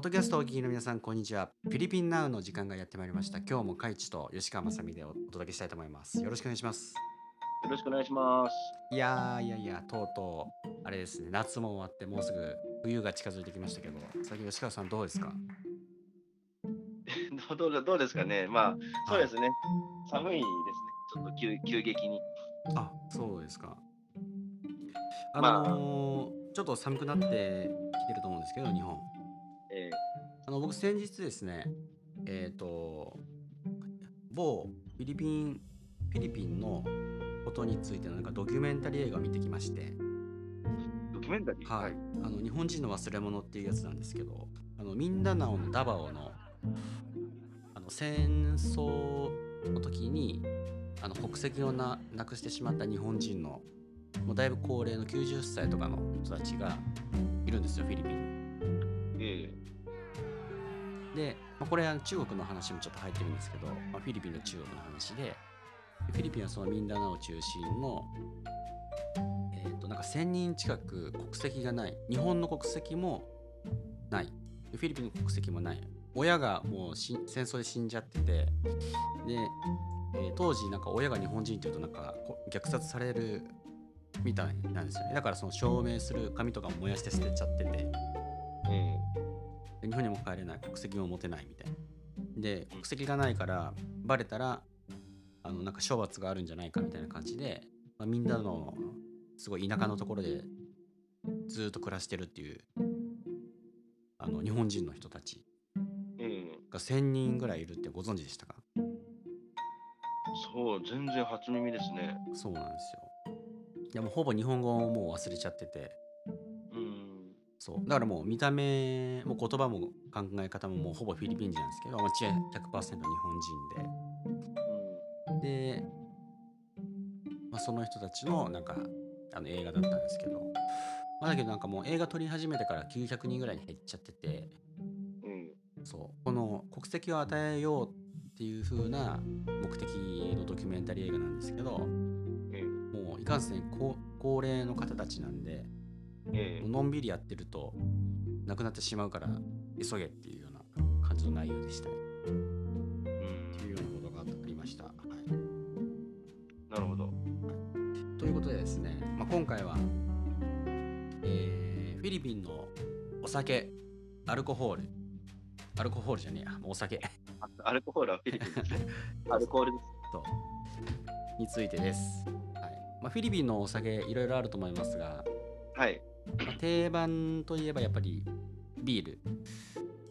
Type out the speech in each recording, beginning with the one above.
ポッドキャストをお聞きの皆さん、こんにちは。フィリピンナウの時間がやってまいりました。今日もカイチと吉川雅美でお届けしたいと思います。よろしくお願いします。よろしくお願いします。いやーいやいや、とうとう、あれですね、夏も終わって、もうすぐ冬が近づいてきましたけど、最近吉川さんどうですか？どうどうどうですかね？まあ、そうですね。寒いですね。ちょっと急急激に。あ、そうですか。あまあのーちょっと寒くなってきてると思うんですけど、日本。えあの僕先日ですね、えっ、と、某フィリピン、フィリピンのことについてのなんかドキュメンタリー映画を見てきまして、ードキュメンタリー？はい、あの日本人の忘れ物っていうやつなんですけど、あのミンダナオのダバオのあの戦争の時にあの国籍をななくしてしまった日本人のもうだいぶ高齢の90歳とかの人たちがいるんですよ、フィリピンで、まあ、これは中国の話もちょっと入ってるんですけど、まあ、フィリピンの中国の話でフィリピンはそのミンダナオ中心の、えー、となんか1000人近く国籍がない日本の国籍もない。フィリピンの国籍もない。親がもう戦争で死んじゃっててで、えー当時なんか親が日本人っていうとなんか虐殺されるみたいなんですよね。だからその証明する紙とかも燃やして捨てちゃってて。日本にも帰れない国籍も持てないみたいな。で国籍がないからバレたらあのなんか処罰があるんじゃないかみたいな感じで、まあ、みんなのすごい田舎のところでずーっと暮らしてるっていうあの日本人の人たち。ええが1000人ぐらいいるってご存知でしたか？そう、全然初耳ですね。そうなんですよ。いやもうほぼ日本語をもう忘れちゃってて。うん。そう。だからもう見た目も言葉も考え方ももうほぼフィリピン人なんですけど、まあ、違い100%日本人で。で、まあ、その人たちのなんかあの映画だったんですけど、まあ、だけどなんかもう映画撮り始めてから900人ぐらいに減っちゃってて。うん。うん。そう。この国籍を与えようっていう風な目的のドキュメンタリー映画なんですけどえもういかんせん高高齢の方たちなんでええのんびりやってると亡くなってしまうから急げっていうような感じの内容でしたね。えというようなことがありました。はいうん。なるほど。ということでですね、まあ、今回は、えーフィリピンのお酒アルコホールアルコホールじゃねえやもうお酒あアルコールはフィリピンですね。アルコールです。とについてです、はいまあ、フィリピンのお酒いろいろあると思いますが、はい。まあ定番といえばやっぱりビール、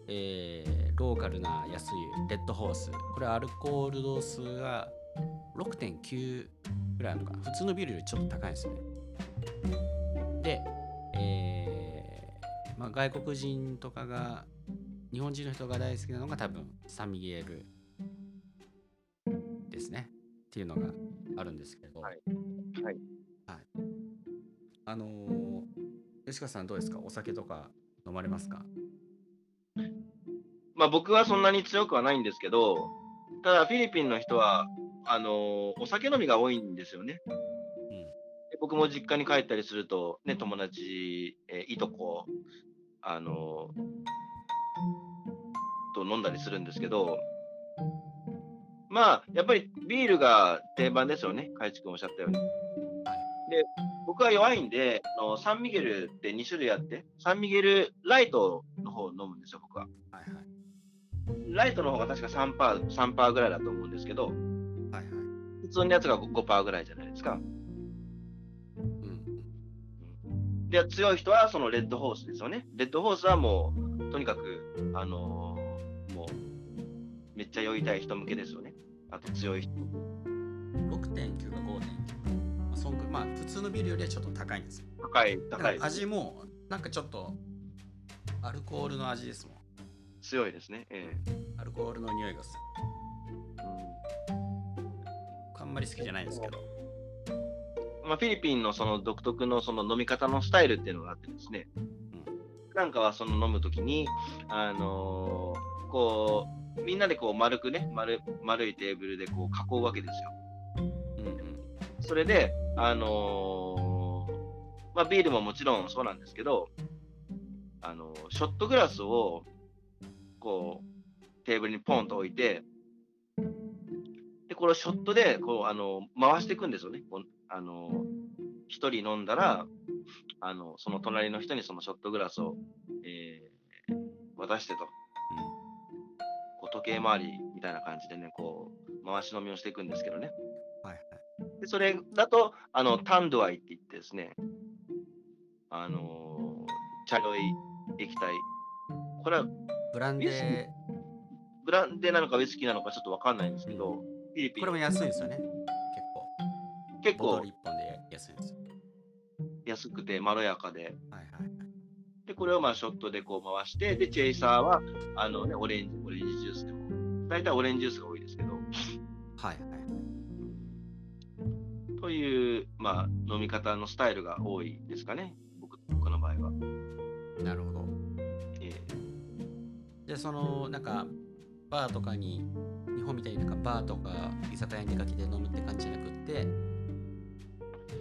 えーローカルな安いレッドホース。これはアルコール度数が6.9ぐらいあるのか。な普通のビールよりちょっと高いんですね。で、えーまあ、外国人とかが日本人の人が大好きなのが多分サンミゲールですね。っていうのがあるんですけど、はい。はい。あのー吉川さんどうですか？お酒とか飲まれますか？まあ僕はそんなに強くはないんですけど、ただフィリピンの人は、あのーお酒飲みが多いんですよね。で僕も実家に帰ったりすると、ね、友達、えーいとこ、あのーと飲んだりするんですけど、まあ、やっぱりビールが定番ですよね、海地君おっしゃったように。で、僕は弱いんで、あのサンミゲルって2種類あって、サンミゲルライトの方を飲むんですよ、僕は。はいはいライトの方が確か 3%, パー3パーぐらいだと思うんですけど、はいはい普通のやつが 5%, パーぐらいじゃないですか。うんで、強い人はそのレッドホースですよね。レッドホースはもう、とにかく、あのーもう、めっちゃ酔いたい人向けですよね。あと強い人。6.9が5.9、まあ、普通のビールよりはちょっと高いんですよ。高い、高い。味もなんかちょっとアルコールの味ですもん。強いですね。えアルコールの匂いがする。え僕あんまり好きじゃないんですけど。まあ、フィリピンのその独特のその飲み方のスタイルっていうのがあってですね、なんかはその飲むときに、あのーこう、みんなでこう丸くね、丸丸いテーブルでこう囲うわけですよ。うんうん。それで、あのーまあ、ビールももちろんそうなんですけど、あのショットグラスをこう、テーブルにポンと置いて、で、これをショットで、こう、あの、回していくんですよね。あの、一人飲んだら、あの、その隣の人にそのショットグラスを、えー渡してと。こう時計回りみたいな感じでね、こう、回し飲みをしていくんですけどね。で、それだと、あの、タンドアイって言ってですね、あのー茶色い液体。これはブランデブランデーなのかウイスキーなのかちょっとわかんないんですけど、フィリー、ピンこれも安いですよね。結結構構ボトル1本で安いんですよ。安くてまろやかで、はいはいはい。で、これをまあショットでこう回して、で、チェイサーは、あのね、オレンジ、オレンジジュースでも、大体オレンジジュースが多いですけど、はいはい。という、まあ、飲み方のスタイルが多いですかね、僕僕の場合は。なるほど。えで、その、なんか、バーとかに、日本みたいになんかバーとか居酒屋に出かけて飲むって感じじゃなくって、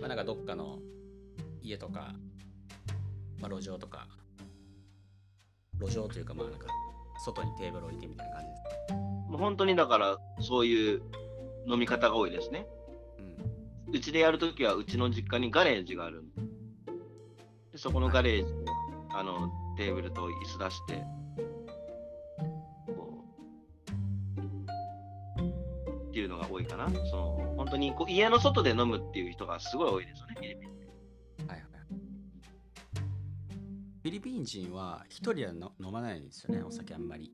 まあなんかどっかの家とか、まあ路上とか、路上というかまあなんか、外にテーブル置いてみたいな感じです。ーもう本当にだから、そういう飲み方が多いですね。うちでやるときは、うちの実家にガレージがあるんで、でそこのガレージに、あの、テーブルと椅子出して、こう、っていうのが多いかな。その、本当にこう家の外で飲むっていう人がすごい多いですよね、フィリピン。はいはい。フィリピン人は一人はの飲まないんですよね、お酒あんまり。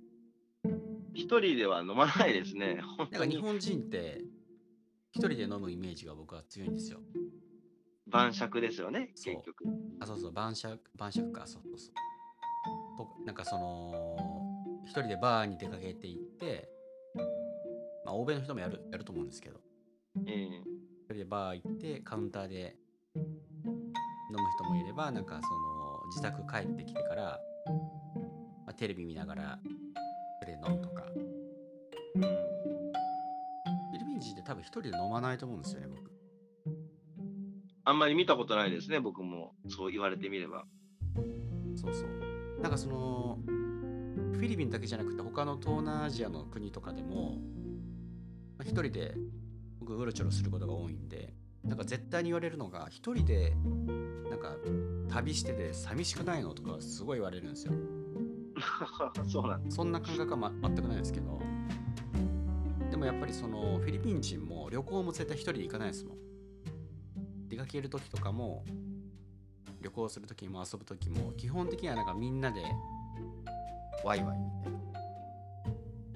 一人では飲まないですね。本なんか日本人って一人で飲むイメージが僕は強いんですよ。晩酌ですよね、結局。あ、そうそう、晩酌、晩酌か、そうそうそう。となんかその、一人でバーに出かけて行って、まあ、欧米の人もやるやると思うんですけど、ええ一人でバー行って、カウンターで飲む人もいれば、なんかその、自宅帰ってきてから、まあ、テレビ見ながら、それで飲むとか。うんフィリピン人って多分一人で飲まないと思うんですよね、僕。あんまり見たことないですね、僕も。そう言われてみれば。そうそう。なんかその、フィリピンだけじゃなくて、他の東南アジアの国とかでも、まあ一人で僕、うろちょろすることが多いんで、なんか絶対に言われるのが、一人で、なんか、旅してて寂しくないのとかすごい言われるんですよ。そうなんそんな感覚は、ま、全くないですけど、でもやっぱりその、フィリピン人も旅行も絶対一人で行かないですもん。出かける時とかも、旅行する時も遊ぶ時も、基本的にはなんかみんなで、ワイワイみたいな。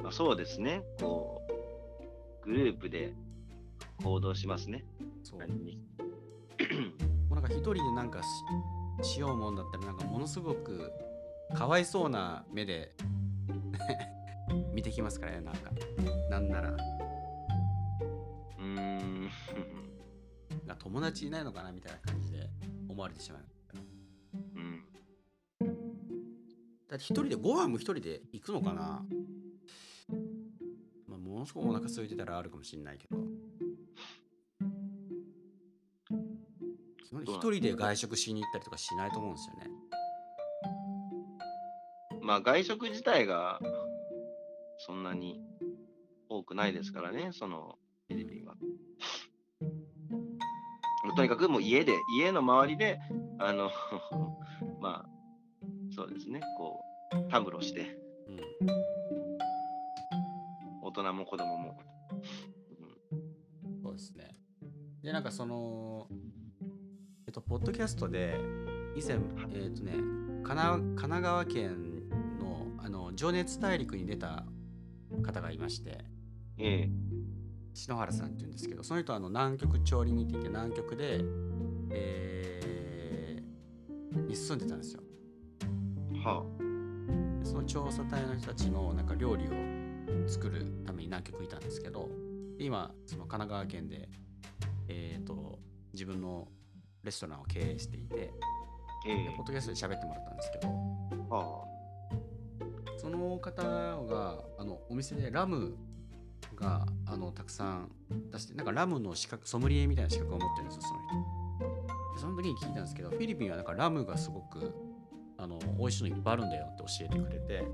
まあ、そうですね。こう、グループで行動しますね。そう。もうなんか一人でなんかししようもんだったら、なんかものすごくかわいそうな目で見てきますからね、なんか。なんなら、うーん。友達いないのかなみたいな感じで思われてしまう。うん。だって一人でご飯も一人で行くのかなまあ、ものすごくお腹空いてたらあるかもしれないけど。一人で外食しに行ったりとかしないと思うんですよね。まあ、外食自体がそんなに多くないですからね、そのフィリピンは。とにかくもう家で、家の周りで、あの、まあ、そうですね、こう、たむろして、うん。大人も子供も。そうですね。で、なんかその、えっと、ポッドキャストで、以前、えっとね、神奈神奈川県の、あの、情熱大陸に出た方がいまして、ええ。篠原さんって言うんですけど、その人はあの南極調理に行っていて、南極で、えーに住んでたんですよ。はでその調査隊の人たちのなんか料理を作るために南極にいたんですけどで今その神奈川県で、えー、と自分のレストランを経営していてあ、ええ。でポッドキャストで喋ってもらったんですけどはその方があのお店でラムがあのたくさん出してなんかラムの資格ソムリエみたいな資格を持ってるんですよその人でその時に聞いたんですけどフィリピンはなんかラムがすごくあの美味しいのいっぱいあるんだよって教えてくれて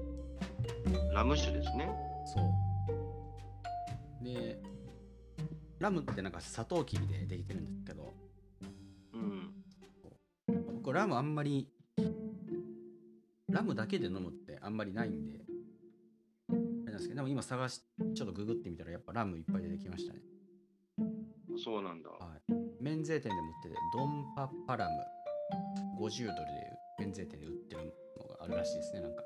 ラム酒ですね。そう。で、ラムってなんかサトウキビでできてるんですけど、うん。僕ラムあんまり、ラムだけで飲むってあんまりないんで、あれなんですけど、でも今探し、ちょっとググってみたらやっぱラムいっぱい出てきましたね。そうなんだ。はい。免税店でも売ってて、ドンパパラム50ドルで免税店で売ってるのがあるらしいですね、なんか。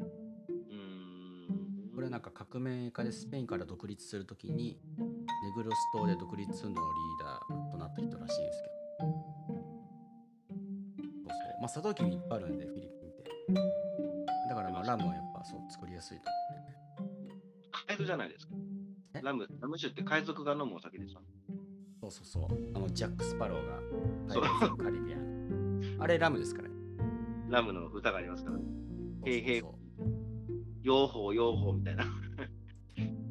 うーん。これはなんか革命家でスペインから独立するときにネグロス島で独立運動のリーダーとなった人らしいですけどそうそうまあサトウキビいっぱいあるんでフィリピンってだからまあラムはやっぱそう作りやすいと。海賊じゃないですか。え？ラム、ラム酒って海賊が飲むお酒ですかそうそうそう。あのジャック・スパローがそう。パイレーツオブカリビアン。あれラムですから。ねラムの歌がありますから。そうへいへい。養蜂、養蜂みたいな。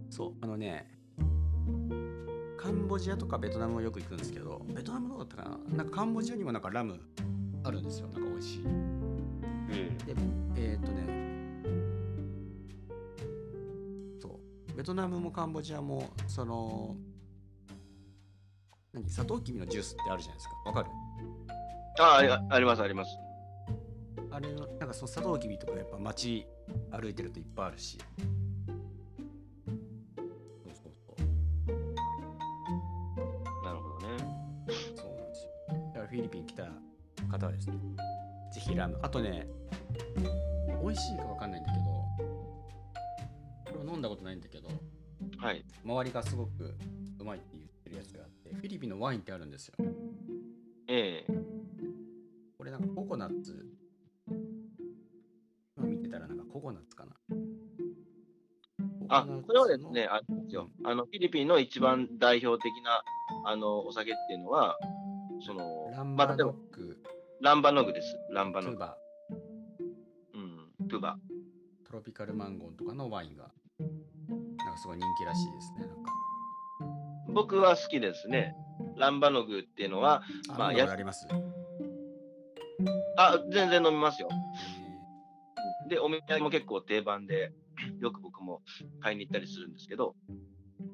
そう。あのねカンボジアとかベトナムもよく行くんですけどベトナムどうだったかな？なんかカンボジアにもなんかラムあるんですよ。なんか美味しい。うん。でえっ、とね。そう。ベトナムもカンボジアもその何？サトウキビのジュースってあるじゃないですか。わかる？ああり、あります、あります。あれのなんかそのサトウキビとかやっぱ街歩いてるといっぱいあるし。そうそうそう。なるほどね。そうなんですよ。だからフィリピン来た方はですねぜひラムあとね美味しいかわかんないんだけどこれは飲んだことないんだけどはい。周りがすごくうまいって言ってるやつがあってフィリピンのワインってあるんですよ。ええ。これなんかココナッツ。今見てたらなんかココナッツかな。あ、これはですね、あですよ。あの、フィリピンの一番代表的な、あの、お酒っていうのは、その、ランバまあ例えばノック、ランバノグです。ランバノグ。トゥバ、うん。トゥバ。トロピカルマンゴーとかのワインがなんかすごい人気らしいですねなんか僕は好きですね。ランバノグっていうのは、あ、まあやります？あ、全然飲みますよ。えで、お土産も結構定番で、よく僕も買いに行ったりするんですけど、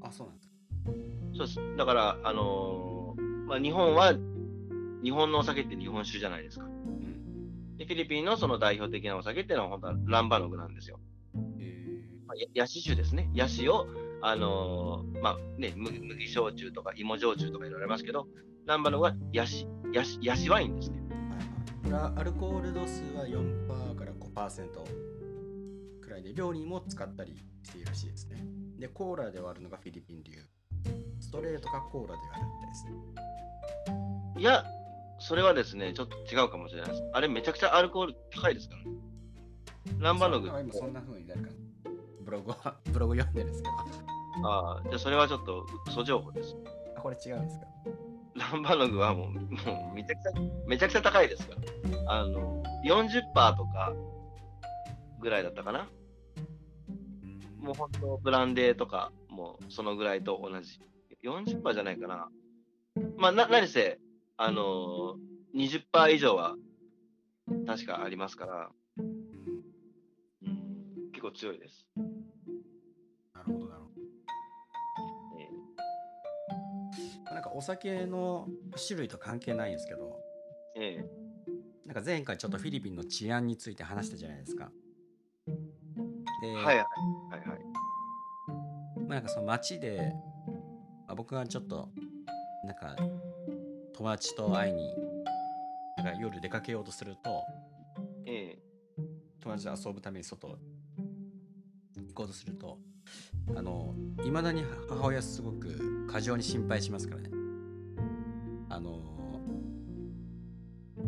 ーあそうなんですかそうです。だから、あのーまあ、日本は、日本のお酒って日本酒じゃないですか。うんで、フィリピンのその代表的なお酒っていうのは本当はランバノグなんですよ。えまあ、やヤシ酒ですね。ヤシを、あのーまあね、麦麦焼酎とか芋焼酎とかいろいろありますけど、ランバノグはヤシ、ヤシ、ヤシワインですね。ーはアルコール度数は4%から5%くらいで料理も使ったりしているらしいですねでコーラで割るのがフィリピン流ストレートかコーラで割るみたいですねいや、それはですね、ちょっと違うかもしれないです。あれめちゃくちゃアルコール高いですからね。ランバノグ今そんな風に誰かブログは ブログ読んでるんですけどああ、じゃあそれはちょっと嘘情報です。あこれ違うんですか？ランバノグはもう、もうめちゃくちゃ、めちゃくちゃ高いですから。あの、40%とかぐらいだったかな。もう本当、ブランデーとか、もうそのぐらいと同じ。40%じゃないかな。まあ、な、何せ、あのー、20%以上は確かありますから、うんうん、結構強いです。なるほどなるほえどなんかお酒の種類と関係ないんですけど。ええ。なんか前回ちょっとフィリピンの治安について話したじゃないですか。で、えはいはいはいはい。まあ、なんかその街で、まあ、僕がちょっとなんか友達と会いになんか夜出かけようとするとええ。友達と遊ぶために外行こうとするとあのいまだに母親すごく過剰に心配しますからね。あの何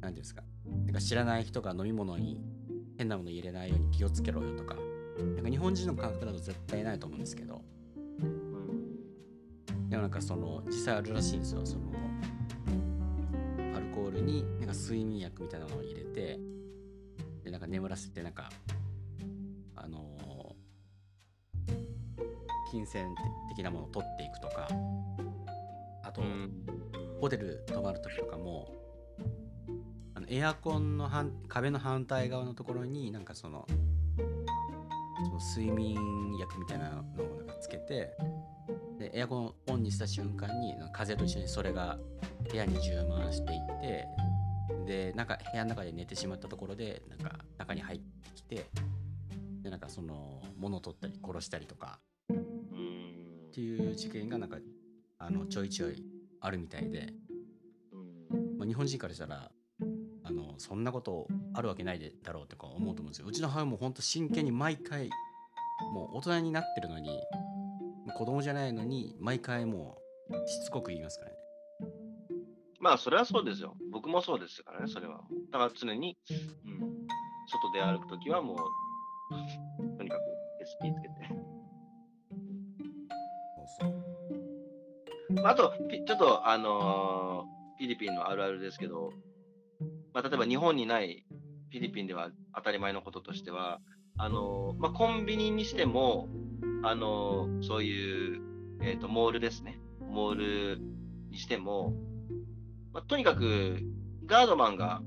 ていうんですか。なんか知らない人が飲み物に変なもの入れないように気をつけろよとか。なんか日本人の感覚だと絶対ないと思うんですけど。うん。でもなんかその実際あるらしいんですよ。そのアルコールになんか睡眠薬みたいなのを入れてでなんか眠らせてなんかあの金銭的なものを取っていくとかあと、うん。ホテル泊まる時とかもあのエアコンの反壁の反対側のところになんかそのその睡眠薬みたいなのをなんかつけてでエアコンオンにした瞬間に風と一緒にそれが部屋に充満していってでなんか部屋の中で寝てしまったところでなんか中に入ってきてでなんかその物を取ったり殺したりとかっていう事件がなんかあのちょいちょいあるみたいで、まあ、日本人からしたらあのそんなことあるわけないでだろうとか思うと思うんですよ。うちの母親も本当真剣に毎回もう大人になってるのに子供じゃないのに毎回もうしつこく言いますからねまあ、それはそうですよ。僕もそうですからね、それは。だから常に、うん、外で歩くときはもう、とにかく SP つけて。そうそうあと、ピちょっと、あのーフィリピンのあるあるですけど、まあ、例えば日本にないフィリピンでは当たり前のこととしては、あのーまあ、コンビニにしても、あのそういう、えー、とモールですね、モールにしても、まあ、とにかくガードマンが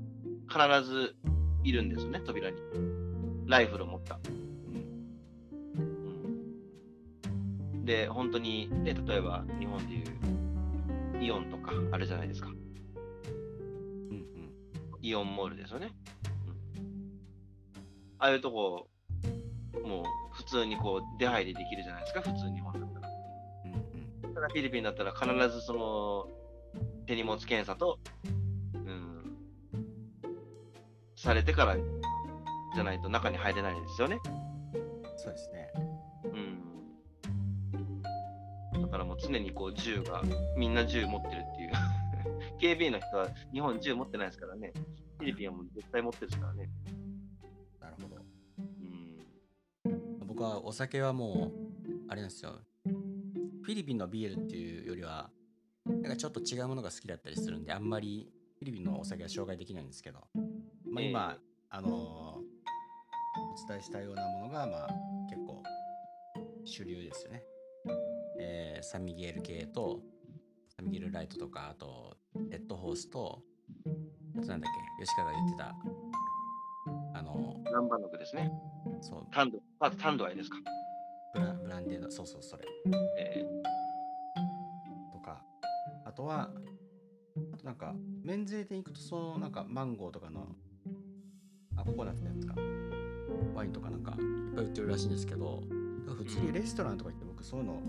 必ずいるんですよね、扉に。ライフルを持った。うんで、本当に、で例えば日本でいうイオンとかあるじゃないですか。うんうんイオンモールですよね。うんああいうとこ、もう普通にこう出入りできるじゃないですか、普通日本だったら。うんうんただフィリピンだったら必ずその手荷物検査と、うん、されてからじゃないと中に入れないんですよね。そうですねうん。だからもう常にこう銃が、みんな銃持ってるっていう。警備員の人は日本銃持ってないですからね。フィリピンはもう絶対持ってるですからね。僕はお酒はもうあれなんですよ。フィリピンのビールっていうよりはなんかちょっと違うものが好きだったりするんであんまりフィリピンのお酒は紹介できないんですけど、まあ、今、え。えあのーお伝えしたようなものがまあ結構主流ですよね、えーサンミゲール系とサンミゲールライトとかあとレッドホースとあとなんだっけ吉川が言ってたあのナンバーノクですね。そう。タンド、あタンドアイですか。ブラブランデーのそうそうそれ。えとか。あとはあとなんか免税店行くとそのなんかマンゴーとかのあココナッツのやつか。ワインとかなんかいっぱい売ってるらしいんですけど普通にレストランとか行って僕そういうの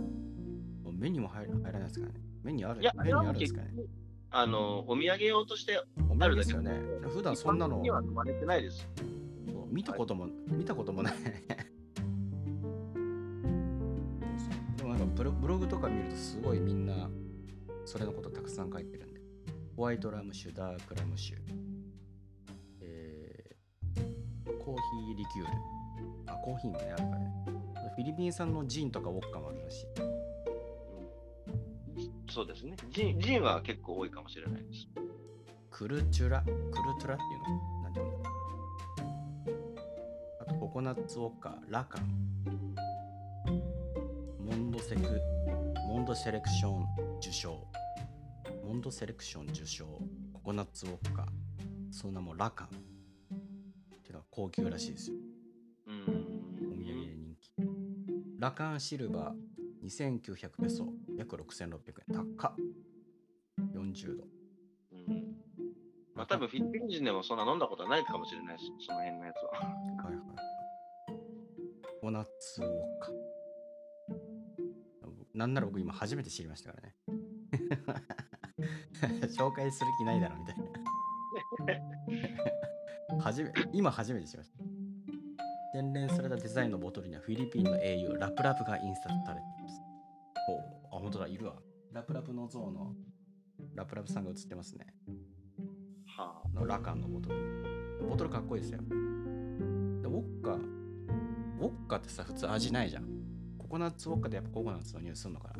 目にも入入らないですからね。目にあるーいや、あ目にあるんですかね。あの、お土産用として、お土あるだけ産ですよね。普段そんなのには生まれてないです。見たことも、見たこともない。でもなんかブロブログとか見るとすごいみんなそれのことたくさん書いてるんで。ホワイトラム酒ダークラム酒。えーコーヒーリキュール。あコーヒーもねあるからね。フィリピン産のジンとかウォッカもあるらしい。そうですね。ジンジンは結構多いかもしれないです。クルチュラクルトゥラっていうのココナッツウォッカラカン。モンドセクモンドセレクション受賞。モンドセレクション受賞ココナッツウォッカその名もラカン。っていうのは高級らしいですよ。うん。お土産で人気。ラカンシルバー2900ペソ。約6600円。高っ。40度。うん。まあ多分フィリピン人でもそんな飲んだことはないかもしれないです。その辺のやつは。はいはい。ココナッツウォッカ。なんなら僕今初めて知りましたからね。紹介する気ないだろみたいな。初め今初めて知りました。洗練されたデザインのボトルにはフィリピンの英雄ラプラプが印刷されています。おあ、本当だ、いるわ。ラプラプの像のラプラプさんが写ってますね。はあのラカンのボトル。ボトルかっこいいですよ。でウォッカ、ウォッカってさ、普通味ないじゃん。ココナッツウォッカでやっぱココナッツの匂いするのかな？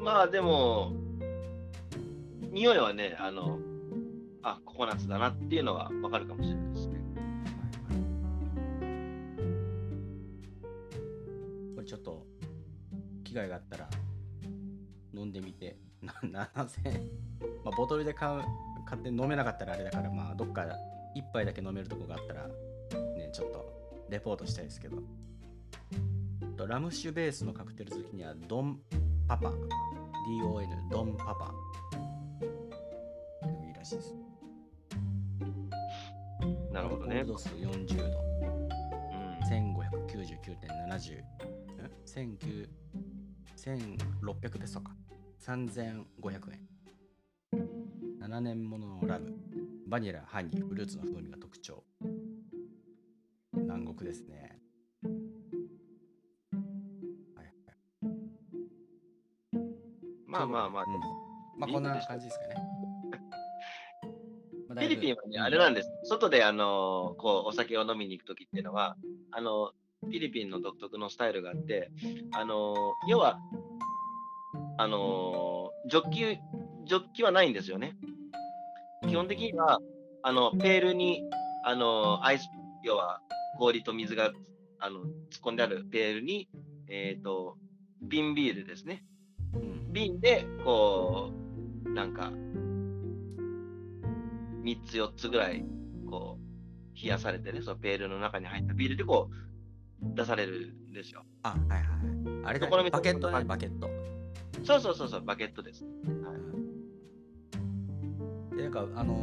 あ、まあでも、匂いはね、あの、あ、ココナッツだなっていうのはわかるかもしれないですね。これちょっと、機会があったら、飲んでみて、な7000円。まあ、ボトルで買う、買って飲めなかったらあれだから、まあ、どっか一杯だけ飲めるとこがあったらねちょっとレポートしたいですけど。とラム酒ベースのカクテル好きにはドンパパ。DON ドンパパ。いいらしいです。なるほどね。度数40度。うん。1599.70ん19 1600ペソか。3500円。7年もののラムバニラハニーフルーツの風味が特徴。南国ですね。はいはい。まあまあまあ、うん。まあこんな感じですかね。まあフィリピンはね、あれなんです。外で、あのこう、お酒を飲みに行くときっていうのは、あのフィリピンの独特のスタイルがあって、あの要は、あのジョッキ、ジョッキはないんですよね。基本的には、あの、ペールに、あのアイス、要は、氷と水が、あの、突っ込んであるペールに、えっ、と、瓶ビールですね。うん瓶で、こう、なんか、3つ、4つぐらい、こう、冷やされてね、そのペールの中に入ったビールで、こう、出されるんですよ。あはいはいはいあれだどこの店バケットはいねバケットそうそうそうそう、バケットです。でなんかあの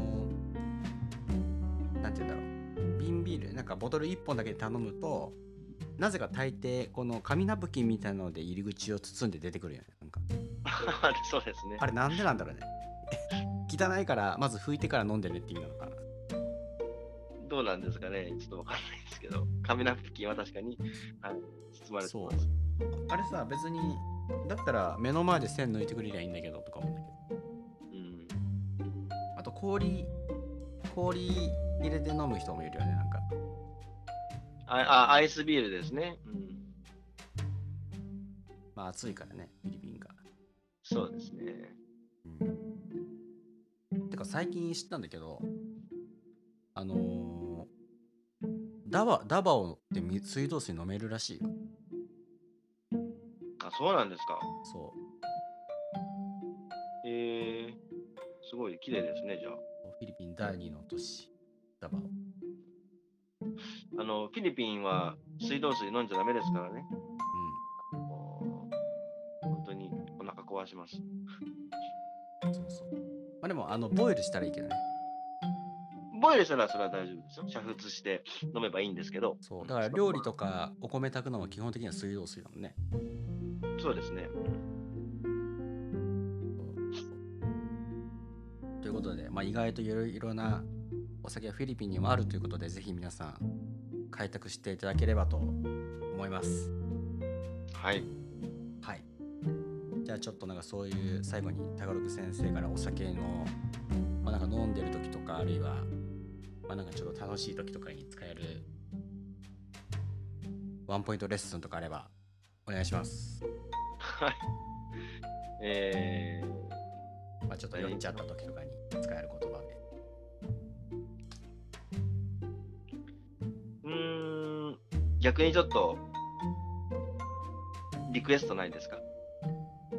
ーなんて言うんだろう。瓶ビールなんかボトル1本だけで頼むとなぜか大抵この紙ナプキンみたいなので入り口を包んで出てくるよねなんか。そうですね。あ。れなんでなんだろうね。汚いからまず拭いてから飲んでねっていうのかな。どうなんですかね、ちょっとわかんないですけど、紙ナプキンは確かに、はい、包まれてます。あれさ別にだったら目の前で線抜いてくれりゃいいんだけどとか思うんだけど氷氷入れて飲む人もいるよねなんかああアイスビールですね。うん、まあ暑いからねフィリピンがそうですね。うんてか最近知ったんだけどあのーダバダバオってみ水道水飲めるらしいよあ、そうなんですか。そえすごい綺麗ですね、じゃあ。うフィリピン第2の都市ダバオあの、フィリピンは水道水飲んじゃダメですからね。うもう本当にお腹壊します。んそうそうまあでもあのボイルしたらいいけどねボイルしたらそれは大丈夫ですよ。煮沸して飲めばいいんですけど。そうだから料理とかお米炊くのは基本的には水道水だもんねそうですね。うこまあ、意外といろいろなお酒はフィリピンにもあるということでぜひ皆さん開拓していただければと思います。はい。はい。じゃあちょっとなんかそういう最後にタガログ先生からお酒の、まあ、なんか飲んでる時とかあるいは、まあ、なんかちょっと楽しい時とかに使えるワンポイントレッスンとかあればお願いします、はい。えまあ、ちょっと酔っちゃった時とかに使える言葉で。ー、うーん、逆にちょっと、リクエストないですか？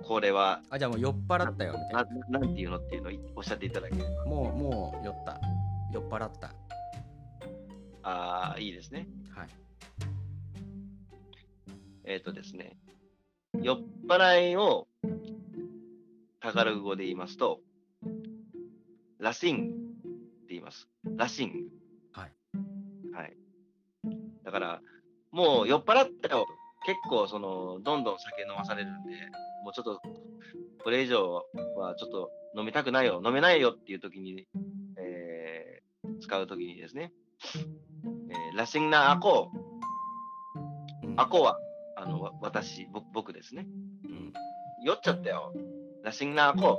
これは、あじゃあもう酔っ払ったよみたいな。ななんていうのっていうの？をおっしゃっていただければ。もうもう酔った。酔っ払った。ああ、いいですね。はい。えっ、とですね、酔っ払いをタガログ語で言いますと、ラシングって言います。ラシング。はい。はい。だから、もう酔っ払ったよ。結構、その、どんどん酒飲まされるんで、もうちょっと、これ以上はちょっと飲みたくないよ、飲めないよっていう時に、えー使う時にですね、えーラシングなアコー、うんアコは、あの、わ私、僕僕ですね。うん酔っちゃったよ。ラシンナーコ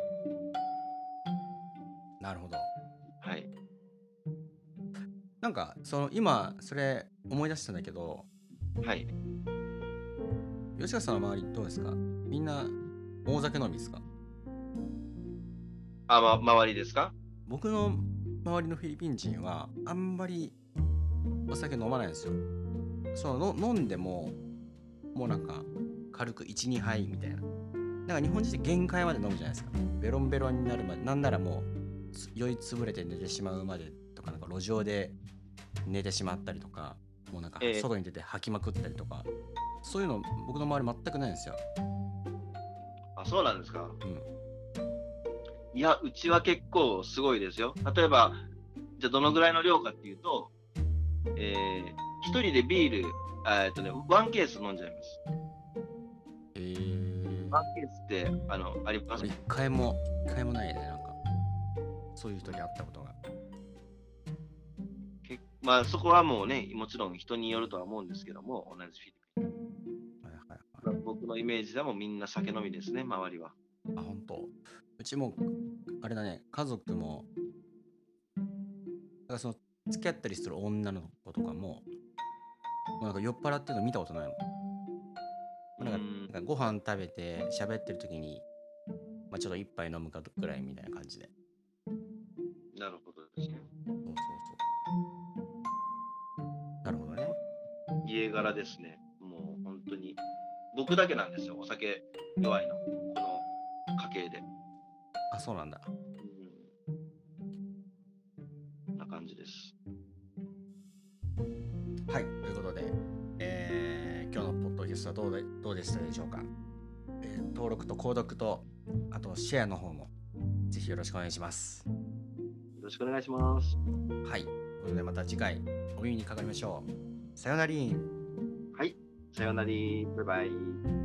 なるほど。はい。なんかその今それ思い出したんだけど。はい。吉川さんの周りどうですか？みんな大酒飲みですか？あ、ま、周りですか？僕の周りのフィリピン人はあんまりお酒飲まないんですよ。そのの飲んでももうなんか軽く12杯みたいな。なんか日本人って限界まで飲むじゃないですか。ベロンベロンになるまでなんならもうつ酔いつぶれて寝てしまうまでとかかなんか路上で寝てしまったりとかもうなんかええ外に出て吐きまくったりとか、そういうの僕の周り全くないんですよ。あ、そうなんですか。うんいや、うちは結構すごいですよ。例えば、じゃあどのぐらいの量かっていうと、えー、一人でビール、あえっとね、ワンケース飲んじゃいます。えー、ワンケースって、あの、あります一回も一回もないねなんかそういう人に会ったことが。けまあ、そこはもうね、もちろん人によるとは思うんですけども、同じフィリピン。はいはいはい僕のイメージでもみんな酒飲みですね、周りは。あ、本当。うちも、あれだね、家族も、だからその、付き合ったりする女の子とかも、もうなんか酔っ払ってるの見たことないもん。なんかうんなんかご飯食べて喋ってる時に、まあ、ちょっと一杯飲むかぐらいみたいな感じで。なるほどですね。そうそうそう。なるほどね。家柄ですね。もう本当に。僕だけなんですよ、お酒弱いの。この家系で。あ、そうなんだ。うん。な感じです。はい、ということで、えー今日のポッドキャストはどうでどうでしたでしょうか、えー登録と購読と、あとシェアの方も、ぜひよろしくお願いします。よろしくお願いします。はい。ということで、また次回お耳にかかりましょう。さよなら。さようなら。バイバイ。